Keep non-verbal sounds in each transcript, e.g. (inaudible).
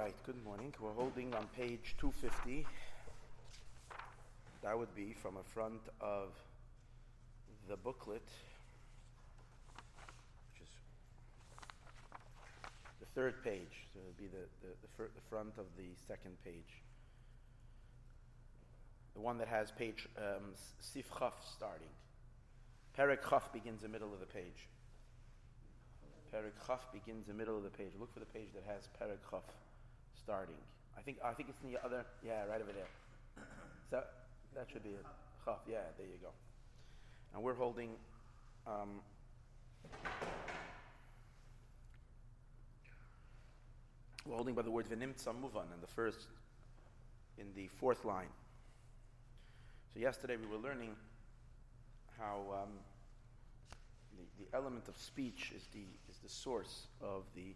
right, good morning. We're holding on page 250. That would be from a front of the booklet, which is the third page. So it would be the, the, the, fir- the, front of the second page. The one that has page um, Sif Chaf starting. Perek Chaf begins the middle of the page. Perek Chaf begins the middle of the page. Look for the page that has Perek Chaf starting. I think I think it's in the other. Yeah, right over there. So that should be it. Yeah, there you go. And we're holding. Um, we're holding by the word v'nimtza muvan in the first, in the fourth line. So yesterday we were learning how. Um, the, the element of speech is the, is the source of the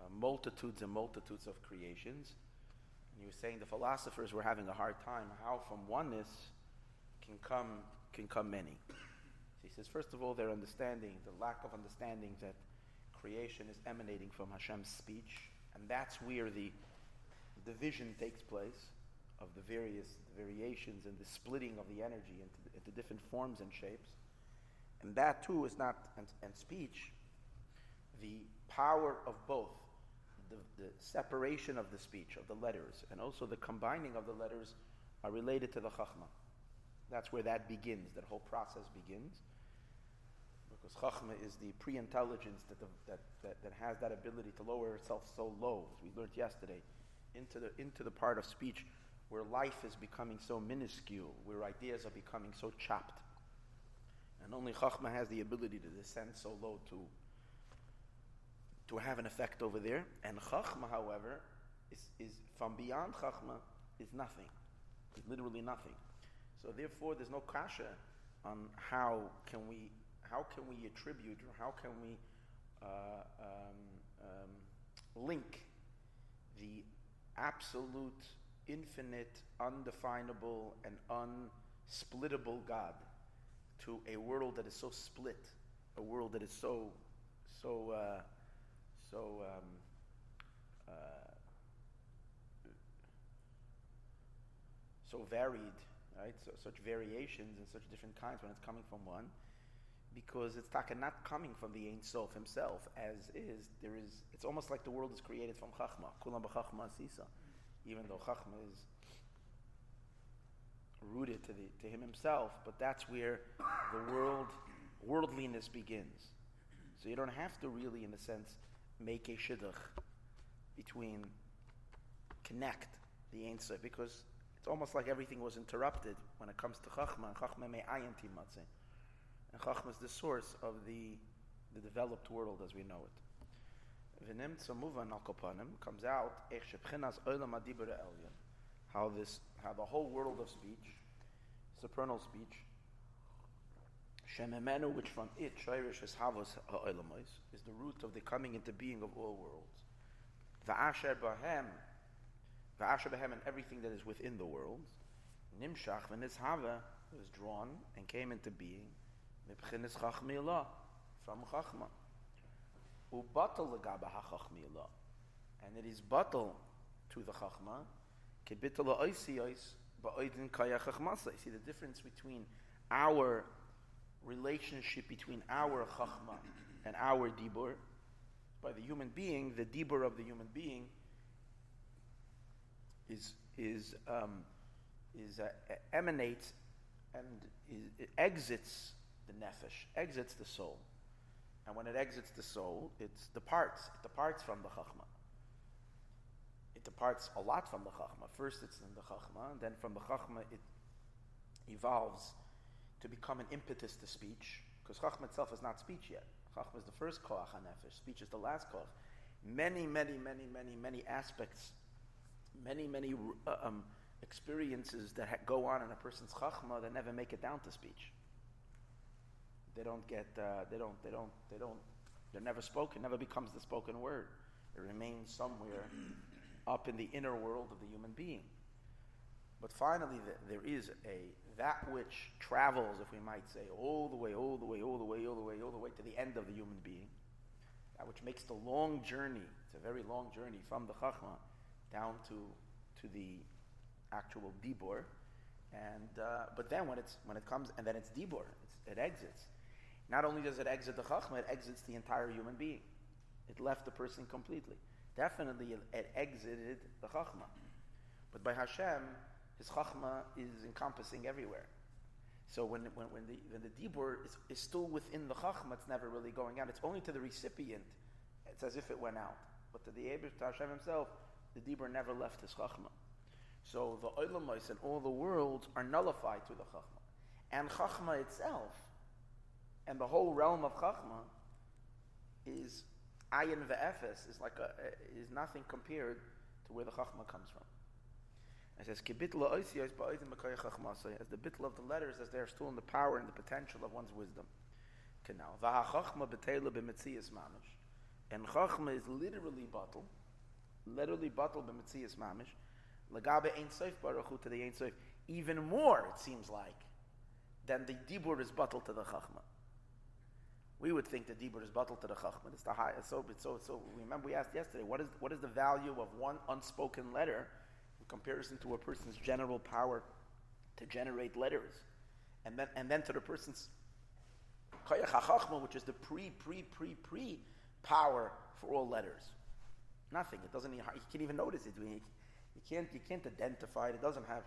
uh, multitudes and multitudes of creations. And you were saying the philosophers were having a hard time how from oneness can come, can come many. So he says, first of all, their understanding, the lack of understanding that creation is emanating from Hashem's speech, and that's where the division takes place of the various variations and the splitting of the energy into, into different forms and shapes. And that too is not, and, and speech, the power of both, the, the separation of the speech, of the letters, and also the combining of the letters are related to the chachma. That's where that begins, that whole process begins. Because chachma is the pre intelligence that, that, that, that has that ability to lower itself so low, as we learned yesterday, into the, into the part of speech where life is becoming so minuscule, where ideas are becoming so chopped. And only Chachma has the ability to descend so low to, to have an effect over there. And Chachma, however, is, is from beyond Chachma is nothing. It's literally nothing. So therefore, there's no kasha on how can we how can we attribute or how can we uh, um, um, link the absolute, infinite, undefinable, and unsplittable God to a world that is so split, a world that is so, so, uh, so um, uh, so varied, right? So, such variations and such different kinds when it's coming from one, because it's not coming from the Ein Sof himself, as is. There is. It's almost like the world is created from Chachma. Kulam b'Chachma sisa, even though Chachma is rooted to, the, to him himself, but that's where the world, worldliness begins. So you don't have to really, in a sense, make a shidduch between, connect the answer, because it's almost like everything was interrupted when it comes to Chachma, and Chachma may ayin timatze. And Chachma is the source of the, the developed world as we know it. V'nim tzamuva al comes out, how this, how the whole world of speech, supernal speech, Shememenu, which from it, Shairish is Havos Ha'olamais, is the root of the coming into being of all worlds. Va'asher Bahem, Va'asher Bahem, and everything that is within the world. Nimshach v'nizhava was drawn and came into being, Mibchinis Chachmi from Chachma. Ubatal legaba ha And it is batal to the Chachma, you see the difference between our relationship between our chachma and our dibur. By the human being, the dibur of the human being is is um, is uh, emanates and is, exits the nefesh, exits the soul, and when it exits the soul, it departs. It departs from the chachma it departs a lot from the Chachma. First, it's in the Chachma, and then from the Chachma, it evolves to become an impetus to speech, because Chachma itself is not speech yet. Chachma is the first Koach HaNefesh, speech is the last Koach. Many, many, many, many, many aspects, many, many uh, um, experiences that ha- go on in a person's Chachma that never make it down to speech. They don't get, uh, they don't, they don't, they don't, they're never spoken, never becomes the spoken word. It remains somewhere up in the inner world of the human being. But finally, there is a that which travels, if we might say, all the way, all the way, all the way, all the way, all the way to the end of the human being. That which makes the long journey. It's a very long journey from the chachma down to, to the actual dibor. And, uh, but then when, it's, when it comes, and then it's dibor, it's, it exits. Not only does it exit the chachma, it exits the entire human being. It left the person completely. Definitely it, it exited the chachma. But by Hashem, his chachma is encompassing everywhere. So when, when, when the, when the dibur is, is still within the chachma, it's never really going out. It's only to the recipient. It's as if it went out. But to the Eber, to Hashem himself, the dibur never left his chachma. So the olamais and all the worlds are nullified to the chachma. And chachma itself, and the whole realm of chachma, is ayin ve'efes, is like a, is nothing compared to where the chachma comes from. It says, As the bitl of the letters, as they are still in the power and the potential of one's wisdom. Canal. And chachma is literally batel, literally batel b'metzias mamish. Lagabe ein soif baruch to the ein soif. Even more, it seems like, than the dibur is batel to the chachma. We would think the dibur is batel to the chachma. It's the highest. So, so, so remember we asked yesterday, what is, what is the value of one unspoken letter comparison to a person's general power to generate letters, and then, and then to the person's which is the pre, pre, pre, pre power for all letters. Nothing. It doesn't. You can't even notice it. You can't. You can't identify it. It doesn't have.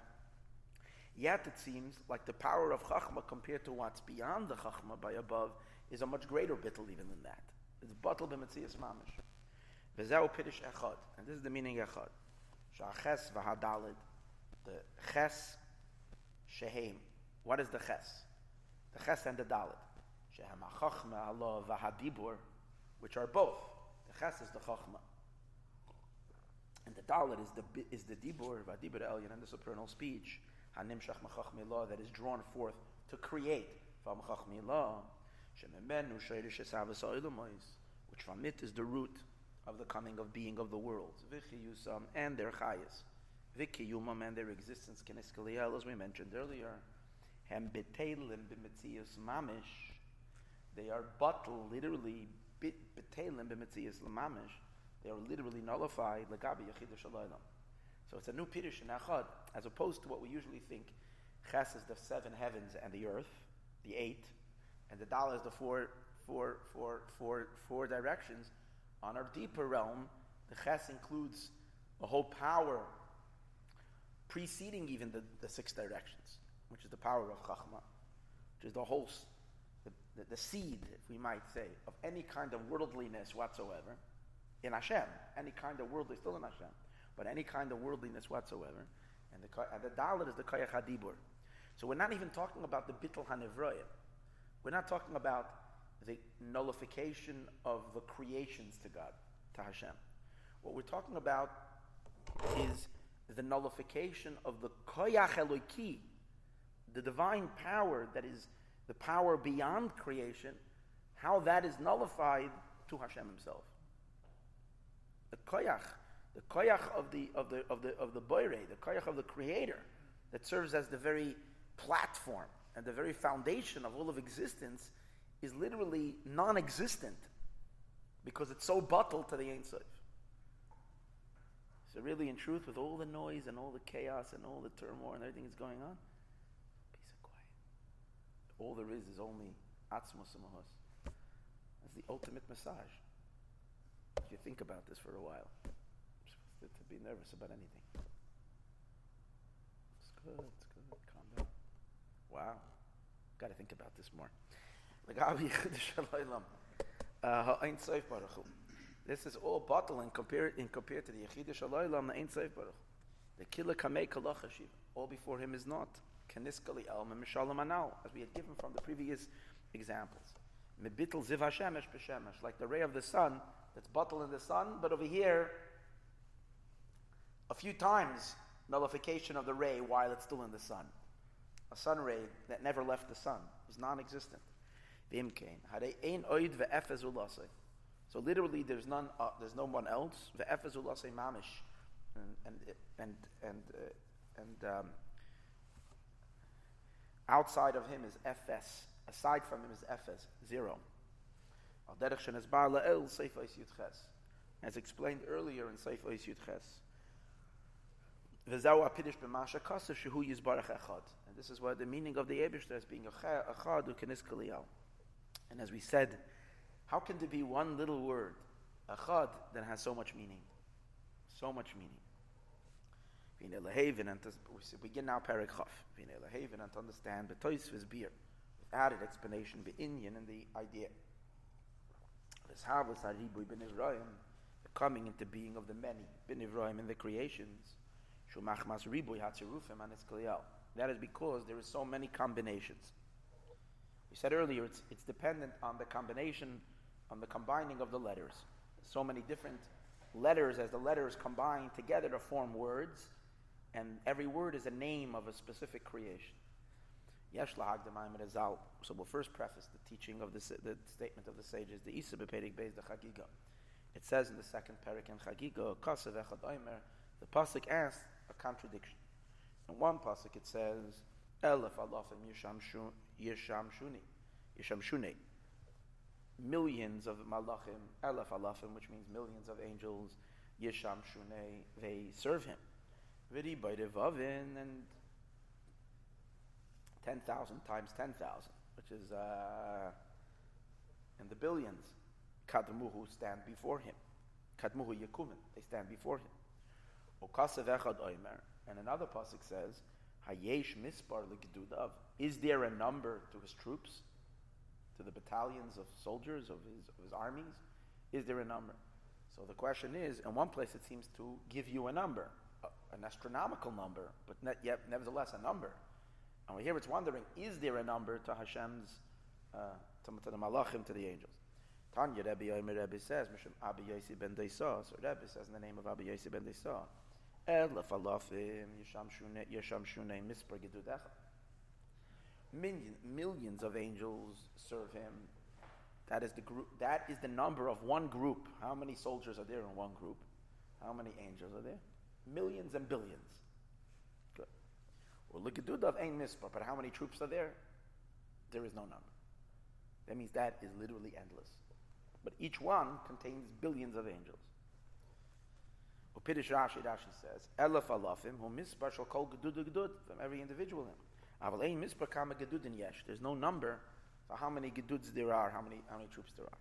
Yet it seems like the power of chachma compared to what's beyond the chachma by above is a much greater bittel even than that. It's batal b'metzias mamish. V'zeu pirish echad, and this is the meaning echad. Shaches v'hadalid. The ches shehem. What is the ches? The ches and the dalid. Shehem ha'chachma Allah v'hadibur, which are both. The ches is the chachma. And the dalid is the is the dibur, v'hadibur elyon, and the supernal speech. Hanimshach machachmi law that is drawn forth to create. V'amachachmi law. Shememenu shayrish esavas which from it is the root of the coming of being of the world. Vichiyusam and their chayas. Vikiyumam and their existence. Keniskaliel, as we mentioned earlier. Hem betelim b'metzius mamish. They are bottled, literally, betelim b'metzius mamish. They are literally nullified, lagabi yachidush So it's a new Pirish in Achad, as opposed to what we usually think. Ches is the seven heavens and the earth, the eight, and the Dal is the four, four, four, four, four directions on our deeper realm, the ches includes a whole power preceding even the, the six directions, which is the power of chachma, which is the whole, the, the, the, seed, if we might say, of any kind of worldliness whatsoever in Hashem. Any kind of worldly, still in Hashem, but any kind of worldliness whatsoever. And the, and the dalit is the kayach hadibur. So we're not even talking about the bittul hanevroya. We're not talking about the nullification of the creations to God, to Hashem. What we're talking about is the nullification of the koyach eloki, the divine power that is the power beyond creation, how that is nullified to Hashem Himself. The koyach, the koyach of the of the of the of the boire, the koyach of the Creator, that serves as the very platform and the very foundation of all of existence is literally non existent because it's so bottled to the Ein Sof. So, really, in truth, with all the noise and all the chaos and all the turmoil and everything that's going on, peace and quiet. All there is is only Atzmos Samahos. That's the ultimate massage. If you think about this for a while, to, to be nervous about anything. It's good, it's good, calm down. Wow. Got to think about this more. (laughs) Uh, this is all bottle in compared in compared to the Yechidah Shalaylam, the Ein Baruch. The Kila Kamei Kalach All before him is not. Keniskali Elma Mishalam Anal, as we had given from the previous examples. Mebitl Ziv Hashemesh like the ray of the sun that's bottled in the sun, but over here, a few times nullification of the ray while it's still in the sun. A sun ray that never left the sun is non existent. So literally, there's none. Uh, there's no one else. Mamish, and and and and uh, and um, outside of him is fs. Aside from him is fs zero. As explained earlier in Seif Ois Yud Ches. And this is what the meaning of the Ebishter as being echad ukenis kaliyal. And as we said, how can there be one little word, echad, that has so much meaning? So much meaning. And we begin now lehavin, and to understand, b'tois v'zbir, added explanation, b'inyan, and the idea. Coming into being of the many, in the creations. That is because there is so many combinations. We said earlier it's, it's dependent on the combination, on the combining of the letters. So many different letters as the letters combine together to form words, and every word is a name of a specific creation. So we'll first preface the teaching of the, the statement of the sages, the Isa Beperik Beis the Chagiga. It says in the second parak in Chagiga, the Pasuk asks, a contradiction. In one pasuk it says, alafim shuni, yisham shuni. Millions of malachim, elef alafim, which means millions of angels, yisham shune, they serve him. Vidi vavin, and 10,000 times 10,000, which is uh, in the billions. Kadmuhu stand before him. Kadmuhu yakumin, they stand before him. And another pasuk says, Hayesh mispar l'gedudav. Is there a number to his troops, to the battalions of soldiers of his, of his armies? Is there a number? So the question is, in one place it seems to give you a number, an astronomical number, but yet, nevertheless a number. And here it's wondering, is there a number to Hashem's, uh, to, the malachim, to the angels? Tanya Rebbe Yomer Rebbe says, Mishum Abi Yossi ben Deisah. So Rebbe says in the name of Abi Yossi ben Deisah, Gedudecha. Millions of angels serve him. That is the group. That is the number of one group. How many soldiers are there in one group? How many angels are there? Millions and billions. Good. Well, look at Dudav ain't mispar, but how many troops are there? There is no number. That means that is literally endless. But each one contains billions of angels. Upidish Rashi, Rashi says, Elef alafim, hu mispar shall call gedud gedud, from every individual him. Aval ein mispar kama gedudin yesh. There's no number for how many geduds there are, how many, how many troops there are.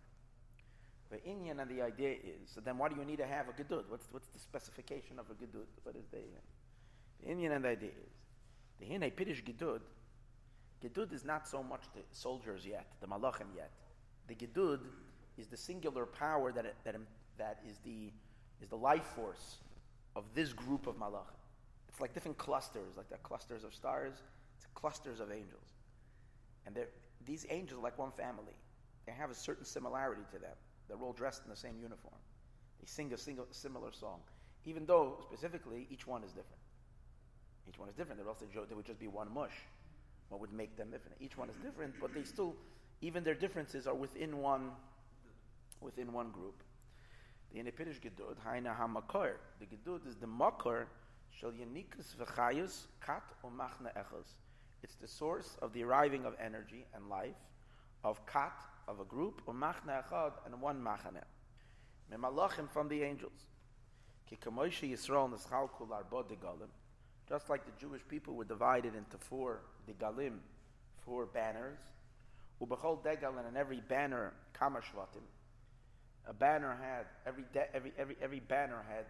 The Inyan and the idea is, so then why do you need to have a gedud? What's, what's the specification of a gedud? What is the The Inyan and the idea is, the Hine Pidish gedud, gedud is not so much the soldiers yet, the malachim yet. The gedud is the singular power that, that, that is the is the life force of this group of malachim. It's like different clusters, like the clusters of stars. It's clusters of angels, and these angels are like one family. They have a certain similarity to them. They're all dressed in the same uniform. They sing a single, similar song, even though specifically each one is different. Each one is different. Or else they would just be one mush. What would make them different? Each one is different, but they still, even their differences are within one, within one group. The Yenepirish Gedud, Haina HaMakor. The Gedud is the Makor, Shal Yanikus V'chayus, Kat Umachna Echos. It's the source of the arriving of energy and life, of Kat, of a group, Umachna Echad, and one Machane. Memalachim from the angels. Ki Kamoisha Yisrael Neschal Kul Arba Degalim. Just like the Jewish people were divided into four Degalim, four banners. Ubechol Degal, and in every banner, Kama Shvatim a banner had every de- every every every banner had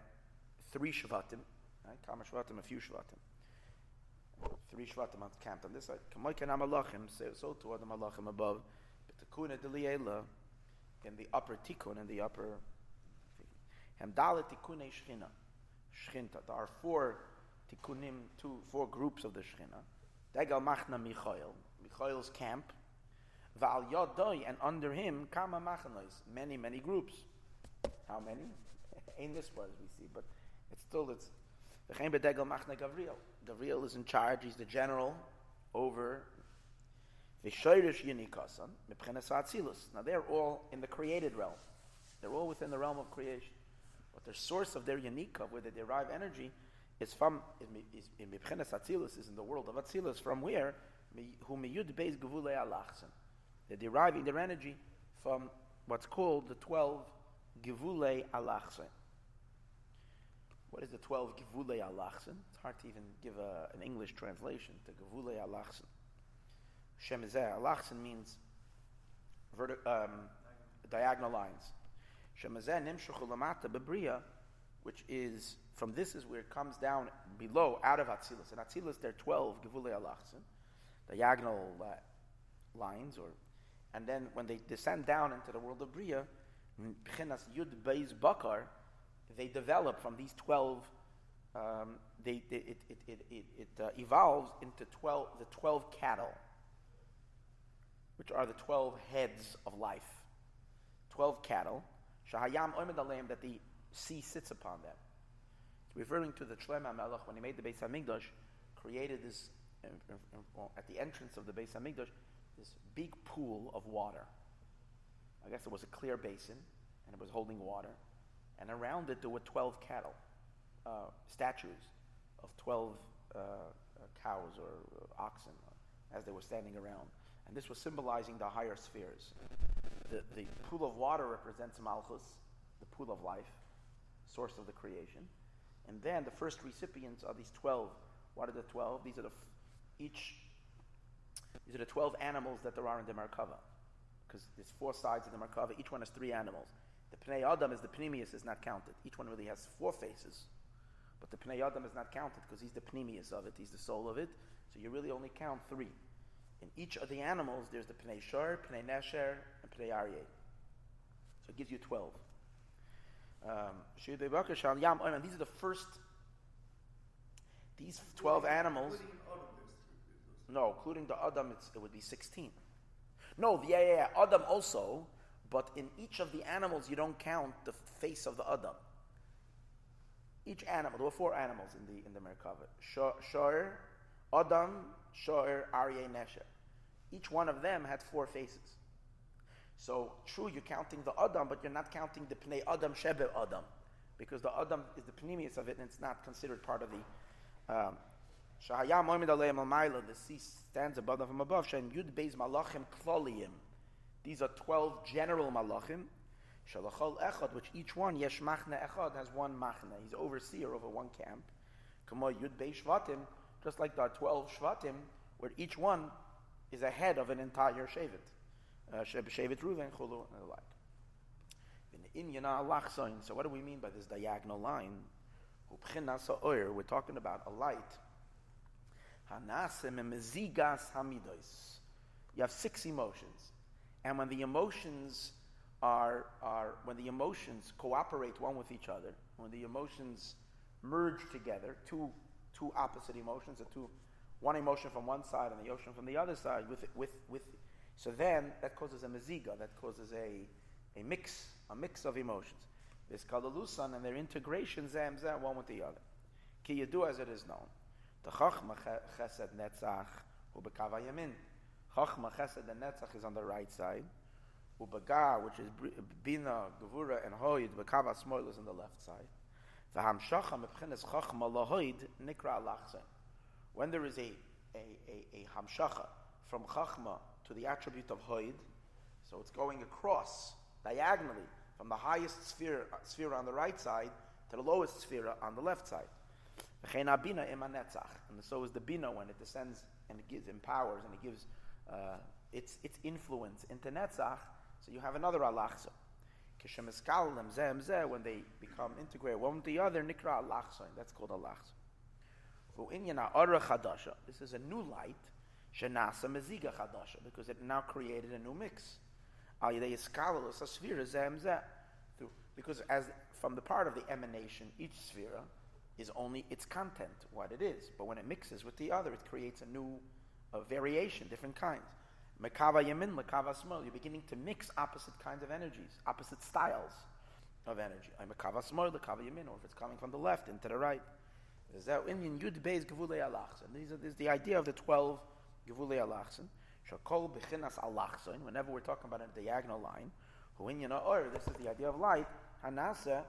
three shvatim, right? Kama shvatim, a few shvatim. Three shvatim on camped on this side. Kamoikan amalachim, so too are the malachim above. Betakuna deliela in the upper tikkun, in the upper. Hemdalet tikkune shchina, shchinta. There are four tikkunim, two four groups of the shchina. Degal machna Michael, Michael's camp Val Yodoi, and under him, Kama Machanos, many, many groups. How many? (laughs) In this part, as we see, but it's still, it's, Gavriel. Gavriel is in charge, he's the general over Vishoirish Yinikasan, Now they're all in the created realm. They're all within the realm of creation. But the source of their Yanika, where they derive energy, is from, is, in Mipchenes is in the world of Atzilus, from where? Who meyud beis gevulei alachsen. They're deriving their energy from what's called the 12 Givule Alachse. What is the 12 Givulei Alachsen? It's hard to even give a, an English translation to Givulei Alachsen. Shemizeh Alachsen means verti- um, diagonal lines. Shemizeh Nimshuchu Lamata Bebriya, which is, from this is where it comes down below, out of Atzilus. In Atzilus, there are 12 Givulei Alachsen, diagonal uh, lines, or, and then when they descend down into the world of Bria, Pchinas Yud Beis Bakar, they develop from these 12, um, they, they, it, it, it, it, it uh, evolves into 12, the 12 cattle, which are the 12 heads of life. 12 cattle, Shahayam Omed that the sea sits upon them. It's referring to the Shlema Melech when he made the Beis Hamikdash, created this, uh, uh, at the entrance of the Beis Hamikdash, this big pool of water. I guess it was a clear basin, and it was holding water and around it there were 12 cattle, uh, statues of 12 uh, uh cows or uh, oxen as they were standing around. And this was symbolizing the higher spheres. The, the pool of water represents Malchus, the pool of life, source of the creation. And then the first recipients are these 12. What are the 12? These are the f- each these are the 12 animals that there are in the Merkava. Because there's four sides of the Merkava. Each one has three animals. The Pnei Adam is the Pneumius is not counted. Each one really has four faces. But the Pnei Adam is not counted because he's the Pneumius of it, he's the soul of it. So you really only count three. In each of the animals, there's the Pnei Shor, Pnei Nesher, and Pnei Aryeh. So it gives you 12. Um, these are the first, these 12 animals. No, including the Adam, it would be 16. No, yeah, yeah, yeah. Adam also, but in each of the animals, you don't count the face of the Adam. Each animal, there were four animals in the in the Merkava. Shor, Adam, Shor, Aryeh, Nesher. Each one of them had four faces. So true, you're counting the Adam, but you're not counting the Pnei Adam Shebe Adam, because the Adam is the Pneumius of it, and it's not considered part of the. Um, the sea stands above them from above. Shem Yud Beis Malachim Kloliyim. These are 12 general malachim. Shalachol echad, which each one, yesh machne echad, has one machne. He's overseer over one camp. Kamo yud bei shvatim, just like there are 12 shvatim, where each one is a head of an entire shevet. Uh, shevet Ruven, chulu, and the like. So what do we mean by this diagonal line? We're talking about a light. You have six emotions. And when the emotions are, are when the emotions cooperate one with each other, when the emotions merge together, two, two opposite emotions, or two, one emotion from one side and the emotion from the other side, with, with, with, so then that causes a meziga, that causes a, a mix, a mix of emotions. This kalalusan and their integration, zam, zam, one with the other. Ki as it is known. The chachma chesed netzach ubekava yamin. Chachma, Chesed, and Netzach is on the right side. Ubaga, which is Bina, Gevura, and Hoid, Bekava, Smoil is on the left side. V'hamshacha mebchenes Chachma lahoid nikra lachzen. When there is a, a, a, a hamshacha from Chachma to the attribute of Hoid, so it's going across, diagonally, from the highest sphere, sphere on the right side to the lowest sphere on the left side. And so is the bina when it descends and it gives empowers and it gives uh, its, its influence into Netzach, so you have another alachza. When they become integrated one with the other, nikra alachza, that's called alachza. This is a new light, shenasa meziga chadasha, because it now created a new mix. Because as from the part of the emanation, each sphere is only its content, what it is. But when it mixes with the other, it creates a new variation, different kinds. Mekava yamin, mekava small. You're beginning to mix opposite kinds of energies, opposite styles of energy. I Mekava small, mekava yamin, or if it's coming from the left into the right. Is that in Yud? These are this is the idea of the twelve Gevulei Alachsan. Shakol bechinas Alachsan. Whenever we're talking about a diagonal line, this is the idea of light. Hanasa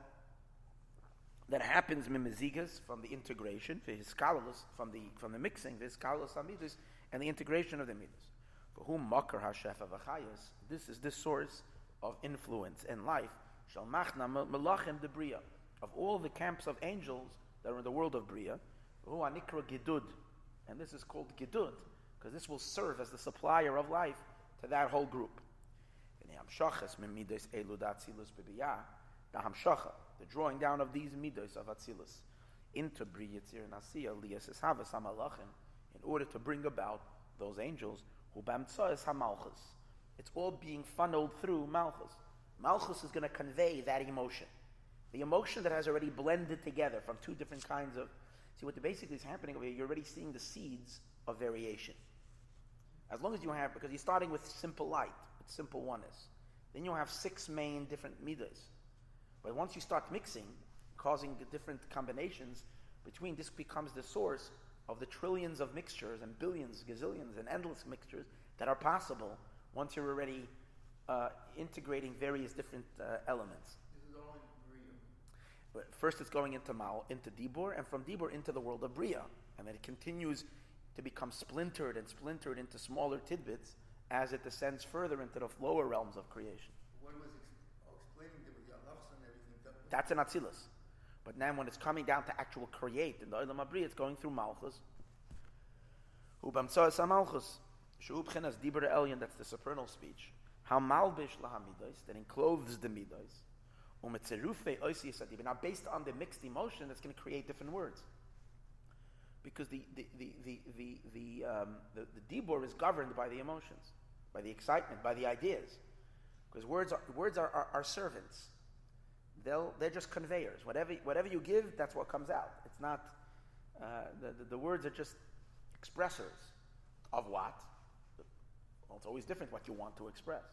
that happens mimizigas from the integration, for his scholars from the from the mixing, v'hiskalos amidus, and the integration of the midas. For whom makar hashefa v'chayas, this is the source of influence and life. Shal machna melachim debriya, of all the camps of angels that are in the world of Bria, who anikra gidud, and this is called gidud, because this will serve as the supplier of life to that whole group. The the drawing down of these midos of atzilus into Briyatzir and Asiya, Liyas Havas in order to bring about those angels who hamalchus. It's all being funneled through malchus. Malchus is going to convey that emotion. The emotion that has already blended together from two different kinds of. See, what basically is happening over here, you're already seeing the seeds of variation. As long as you have, because you're starting with simple light, with simple oneness. Then you'll have six main different midas. But once you start mixing, causing different combinations between, this becomes the source of the trillions of mixtures and billions, gazillions, and endless mixtures that are possible once you're already uh, integrating various different uh, elements. First, it's going into Mal, into Dibur, and from Dibur into the world of Bria, and then it continues to become splintered and splintered into smaller tidbits as it descends further into the lower realms of creation. What was ex- explaining the and everything? That That's an Atzilus. But then when it's coming down to actual create in the Olam Abri, it's going through Malchus. Ubamtsoas Malchus. Shu'ub Chenas Dibur Elyon, that's the supernal speech. How Malbish Lahamidos, that encloses the Midos. Umetzerufe Oisiyas Adibur. Now, based on the mixed emotion, that's going to create different words. Because the, the, the, the, the, the, um, the, the Dibur is governed by the emotions, by the excitement, by the ideas. Because words are, words are, are, are servants they'll, they're just conveyors. Whatever, whatever you give, that's what comes out. It's not, uh, the, the, the, words are just expressors of what? Well, it's always different what you want to express.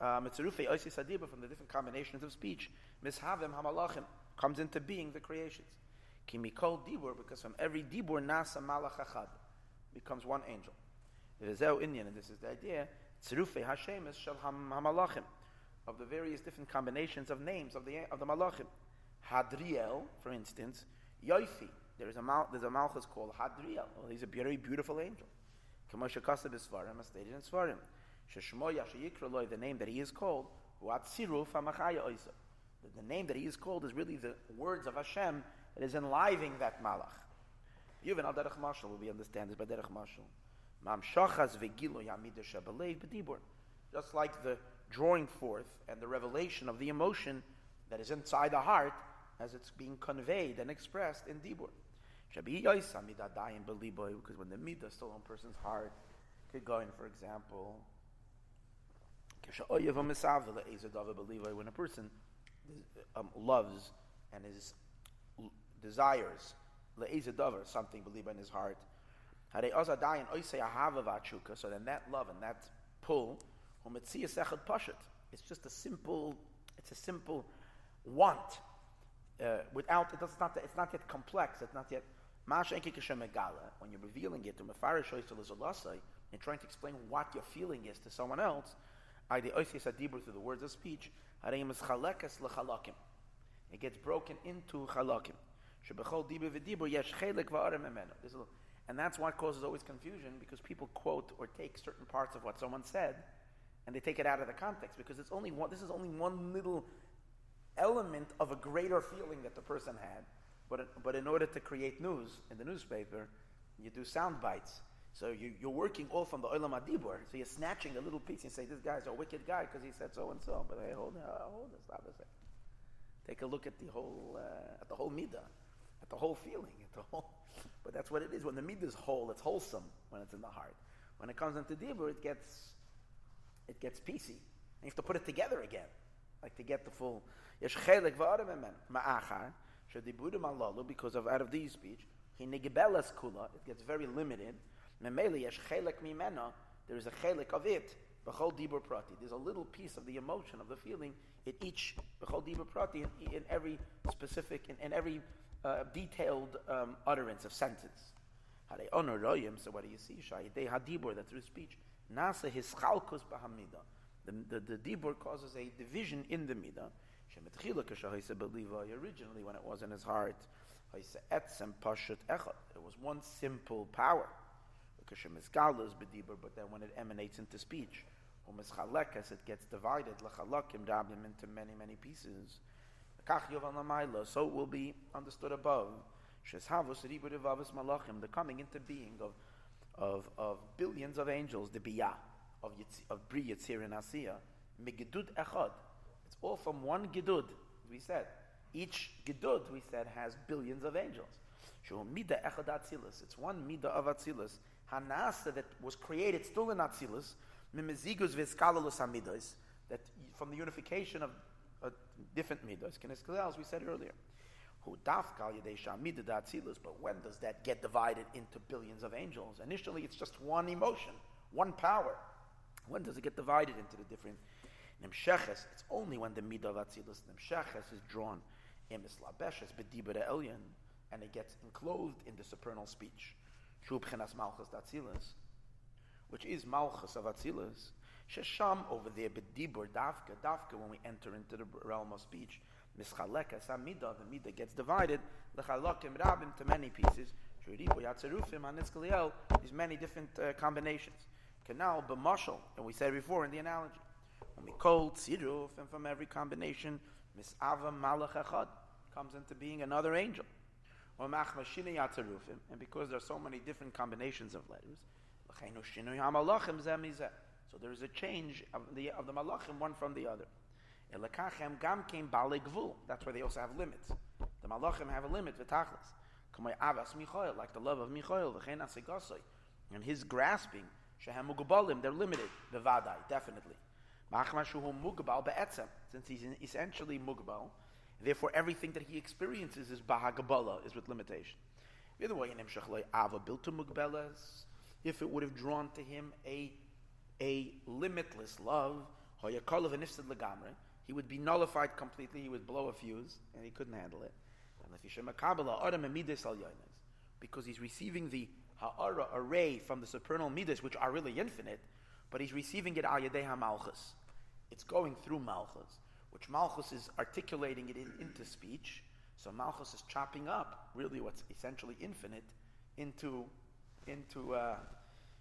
Mitzurufe um, Sadiba from the different combinations of speech, Mishavim Hamalachim comes into being the creations. Kimikol Dibur, because from every Dibur Nasa Malach Achad becomes one angel. Rizeu Indian, and this is the idea, Tzirufe Hashem is Shal Hamalachim of the various different combinations of names of the of the malachim. Hadriel, for instance, Yoifi. There is a mal, there's a malchus called Hadriel. Well, he's a very beautiful angel. Kamosha Kasab Svarim, stated in Svarim. The name that he is called. The name that he is called is really the words of Hashem that is enlivening that malach. Even al derech mashal will be understand this by derech mashal. Mam shachas vegilo yamida shabalev b'dibur. Just like the drawing forth and the revelation of the emotion that is inside the heart as it's being conveyed and expressed in Dibur. Because when the midah is still on a person's heart, could go in, for example, when a person um, loves and is desires something believe in his heart. So then that love and that pull it's just a simple, it's a simple want. Uh, without, it does not, it's not yet complex, it's not yet, when you're revealing it to and trying to explain what your feeling is to someone else, through the words of speech, it gets broken into chalakim. And that's what causes always confusion because people quote or take certain parts of what someone said and they take it out of the context because it's only one, this is only one little element of a greater feeling that the person had. But, but in order to create news in the newspaper, you do sound bites. So you, you're working all from the Olam Adibur. So you're snatching a little piece and say, this guy's a wicked guy because he said so and so. But hey, hold, uh, hold on, stop a second. Take a look at the whole, uh, at the whole midah, at the whole feeling, at the whole. (laughs) But that's what it is. When the midah is whole, it's wholesome when it's in the heart. When it comes into dibur, it gets it gets piecey. And you have to put it together again, like to get the full. Yesh chelik v'adam emen ma'achar shedibudim alalu because of out of these speech he negebelas kula it gets very limited. Memeli yesh chelik mimena there is a chelik of it b'chol dibur prati. There's a little piece of the emotion of the feeling in each b'chol dibur prati in, every specific in, in every uh, detailed um, utterance of sentence. So what do you see? Shai hadibur that through speech Nasa hischalkus b'hamida. The, the, the dibur causes a division in the midah. Originally, when it was in his heart, it was one simple power. But then when it emanates into speech, it gets divided lechalakim dabim into many, many pieces. Kach yovan lamayla, So it will be understood above. The coming into being of, of, of billions of angels, the biyah, of, of Bri Yitzir and Asiya, Megidud Echad. It's all from one Gidud, we said. Each Gidud, we said, has billions of angels. Mida Echad Atzilus. It's one Mida of Atzilus. Hanasa that was created still in Atzilus, Mimezigus Vizkalalus Hamidas, that from the unification of uh, different Midas, as we said earlier. But when does that get divided into billions of angels? Initially, it's just one emotion, one power. When does it get divided into the different nimsheches? It's only when the midah of atzilus nimsheches is drawn emis labeshes elyon, and it gets enclosed in the supernal speech. Shubchenas malchus atzilus, which is malchus of atzilus. Shesham over there bedibur dafka dafka when we enter into the realm of speech. Mischaleka samida the midah gets divided lechalokim rabim to many pieces. Shuribo yatzerufim anitzkaliel. These many different uh, combinations. Canal b'mashal, and we said before in the analogy. When we call tziruf, and from every combination, misava malach echad comes into being another angel. Or machmashini yatzerufim, and because there are so many different combinations of letters, so there is a change of the of the malachim one from the other. Elakachem gam came gvul. That's why they also have limits. The malachim have a limit v'tachlis. Kamay avas like the love of michoel v'chein asegasoi, and his grasping Shehem mugabalim, they're limited. Bevadai, definitely. Be'etzem, since he's essentially mugabal. Therefore, everything that he experiences is bahagabala, is with limitation. The other way, ava if it would have drawn to him a, a limitless love, he would be nullified completely, he would blow a fuse, and he couldn't handle it. Because he's receiving the ha'ara array from the supernal midas, which are really infinite, but he's receiving it al yadei malchus. It's going through malchus, which malchus is articulating it in, into speech. So malchus is chopping up really what's essentially infinite into into uh,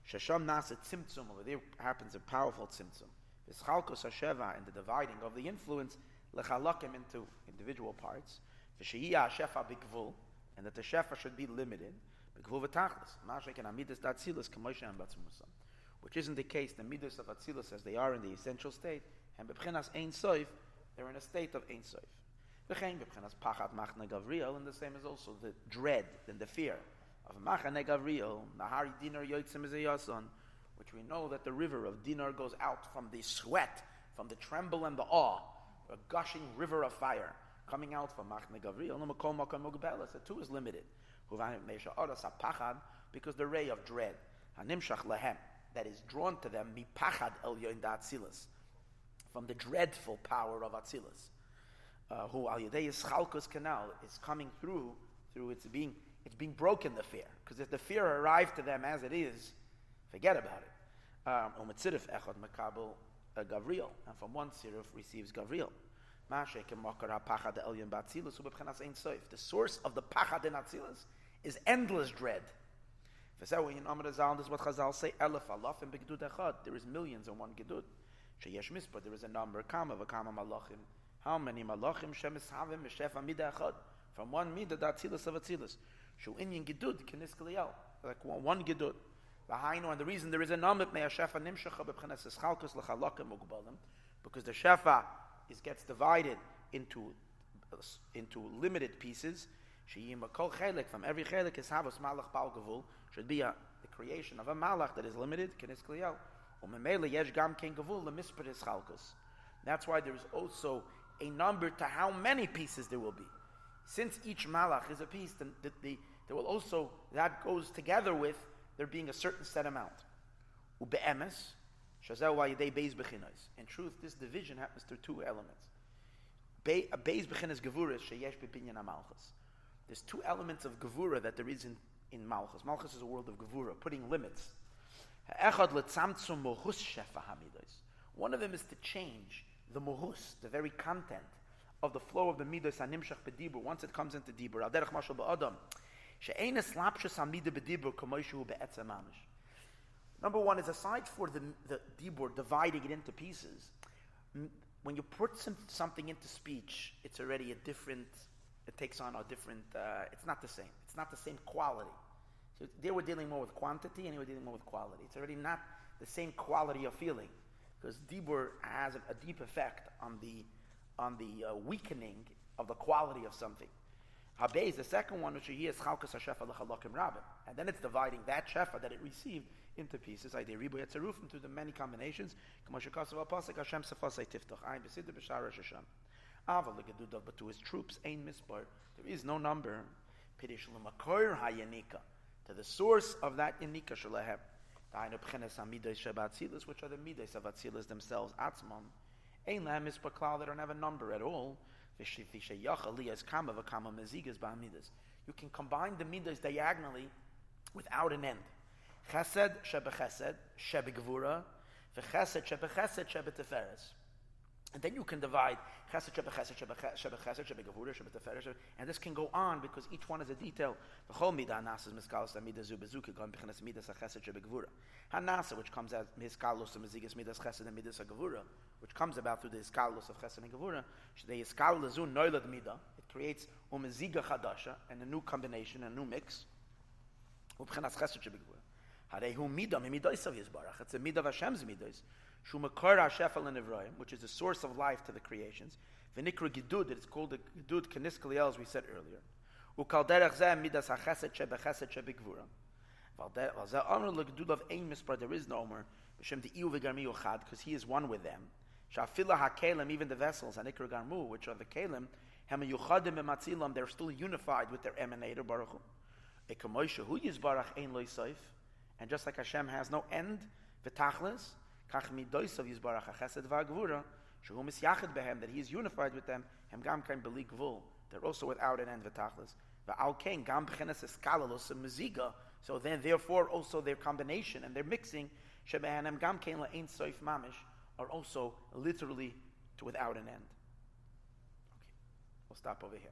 shasham nasa tzimtzum. Over there happens a powerful tzimtzum. V'schalkos hasheva in the dividing of the influence lechalakim into individual parts. V'sheyiyah shefa bigvul, and that the shefa should be limited which isn't the case, the midas of Atzilus as they are in the essential state, and bebchinas ein soif, they're in a state of ein soif. V'chein bebchinas pachat machne gavriel, and the same is also the dread and the fear of machne gavriel, nahari dinar yoitzim yason, which we know that the river of dinar goes out from the sweat, from the tremble and the awe, a gushing river of fire coming out from machne gavriel. It too is limited because the ray of dread, hanimshach lehem, that is drawn to them, mipachad el yoinda from the dreadful power of atzilus, uh, who al yedei chalkos canal is coming through, through its being, it's being broken the fear, because if the fear arrived to them as it is, forget about it. Um, Umetzirif echad makabel Gavriel, and from one sirif receives Gavriel. Pacha de. The source of the pachad in Atzilus is endless dread. This is what Chazal say, Elef alaf and begdud echad. There is millions in one gedud. Sheyesh mispa, there is a number, kama v'kama malachim. How many malachim shemishavim mishefa mida echad? From one mida, the atzilus of atzilus. Shu inyan gedud, kenis Like one gedud. V'hainu, and the reason there is a number, may a shefa nimshacha b'pchenes eschalkus l'chalakim ugbalim, because the shefa is, gets divided into, into limited pieces, kol chelik, from every chelik is havas malach bal gavul, should be a, the creation of a malach that is limited, kenis kliyal. Umemele yesh gam ken gavul, the mispar is chalkus. That's why there is also a number to how many pieces there will be. Since each malach is a piece, then the, the, there will also, that goes together with there being a certain set amount. Ube'emes, shazel beis. In truth, this division happens through two elements. Beis gevuris sheyesh amalchus. There's two elements of Gevura that there is in, in Malchus. Malchus is a world of Gevura, putting limits. One of them is to change the mohus, the very content of the flow of the midas animshach bedibur once it comes into dibur. Al derech ba'adam. Number one is aside for the, the dibur dividing it into pieces, when you put some, something into speech, it's already a different, it takes on a different, uh, it's not the same. It's not the same quality. So they were dealing more with quantity and they were dealing more with quality. It's already not the same quality of feeling because Dibur has a, a, deep effect on the, on the uh, weakening of the quality of something. Habe is the second one, which he is Chalkas HaShefa L'chalokim Rabin. And then it's dividing that Shefa that it received into pieces. I Ribu Yetzerufim through the many combinations. K'moshikasav Apasik Hashem Sefasai Tiftach. Ein Besidah B'Shar Rosh Hashem. Aval L'gedudav, but to his troops, Ein Mispar. There is no number. Pidish L'makor HaYanika. To the source of that Yanika Shalahem. Dainu B'chenes HaMidah Shabbat which are the Midah of Atzilas themselves, Atzmon. Ein Lahem Mispar Klal, they don't have a number at all. You can combine the midas diagonally without an end. Chesed shebechesed shebegvura, v'chesed shebechesed shebeteferes. And then you can divide chesed shebechesed shebechesed shebegvura shebeteferes, and this can go on because each one is a detail. Whole midah nasas miskalos midah zu bezuke gam bechenas midas shebegvura. Hanasa, which comes as miskalos mizigas midas chesed and midas gevura, which comes about through the iskalos of chesed and gevura. The iskalos zu noilad midah. It creates umeziga chadasha and a new combination, a new mix. Ubchenas chesed shebegvura. Harehu midah mimidoisav yizbarach. It's a midah of Hashem's midos. Shumakar Hashefel and Evrayim, which is the source of life to the creations. V'nikra gidud, it's called the gidud keniskaliel, as we said earlier. Ukal derech zeh midas hachesed shebechesed shebegvura. Val zeh amr legidud of ein mispar, there is no v'garmi because he is one with them. Shafila hakelim, even the vessels, anikra garmu, which are the kelim, hem yuchadim b'matzilam, they're still unified with their emanator, Baruch Hu. Ekamoisha hu yizbarach ein loy soif, and just like Hashem has no end, v'tachlis, kach midoisav yizbarach hachesed v'agvura, shehu misyachid behem, that he is unified with them, hem gam kain beli gvul, they're also without an end, v'tachlis. V'al kain gam b'chenes eskalalos meziga, so then therefore also their combination and their mixing, shebehanem gam kain la'ein soif mamish, are also literally to without an end. Okay, we'll stop over here.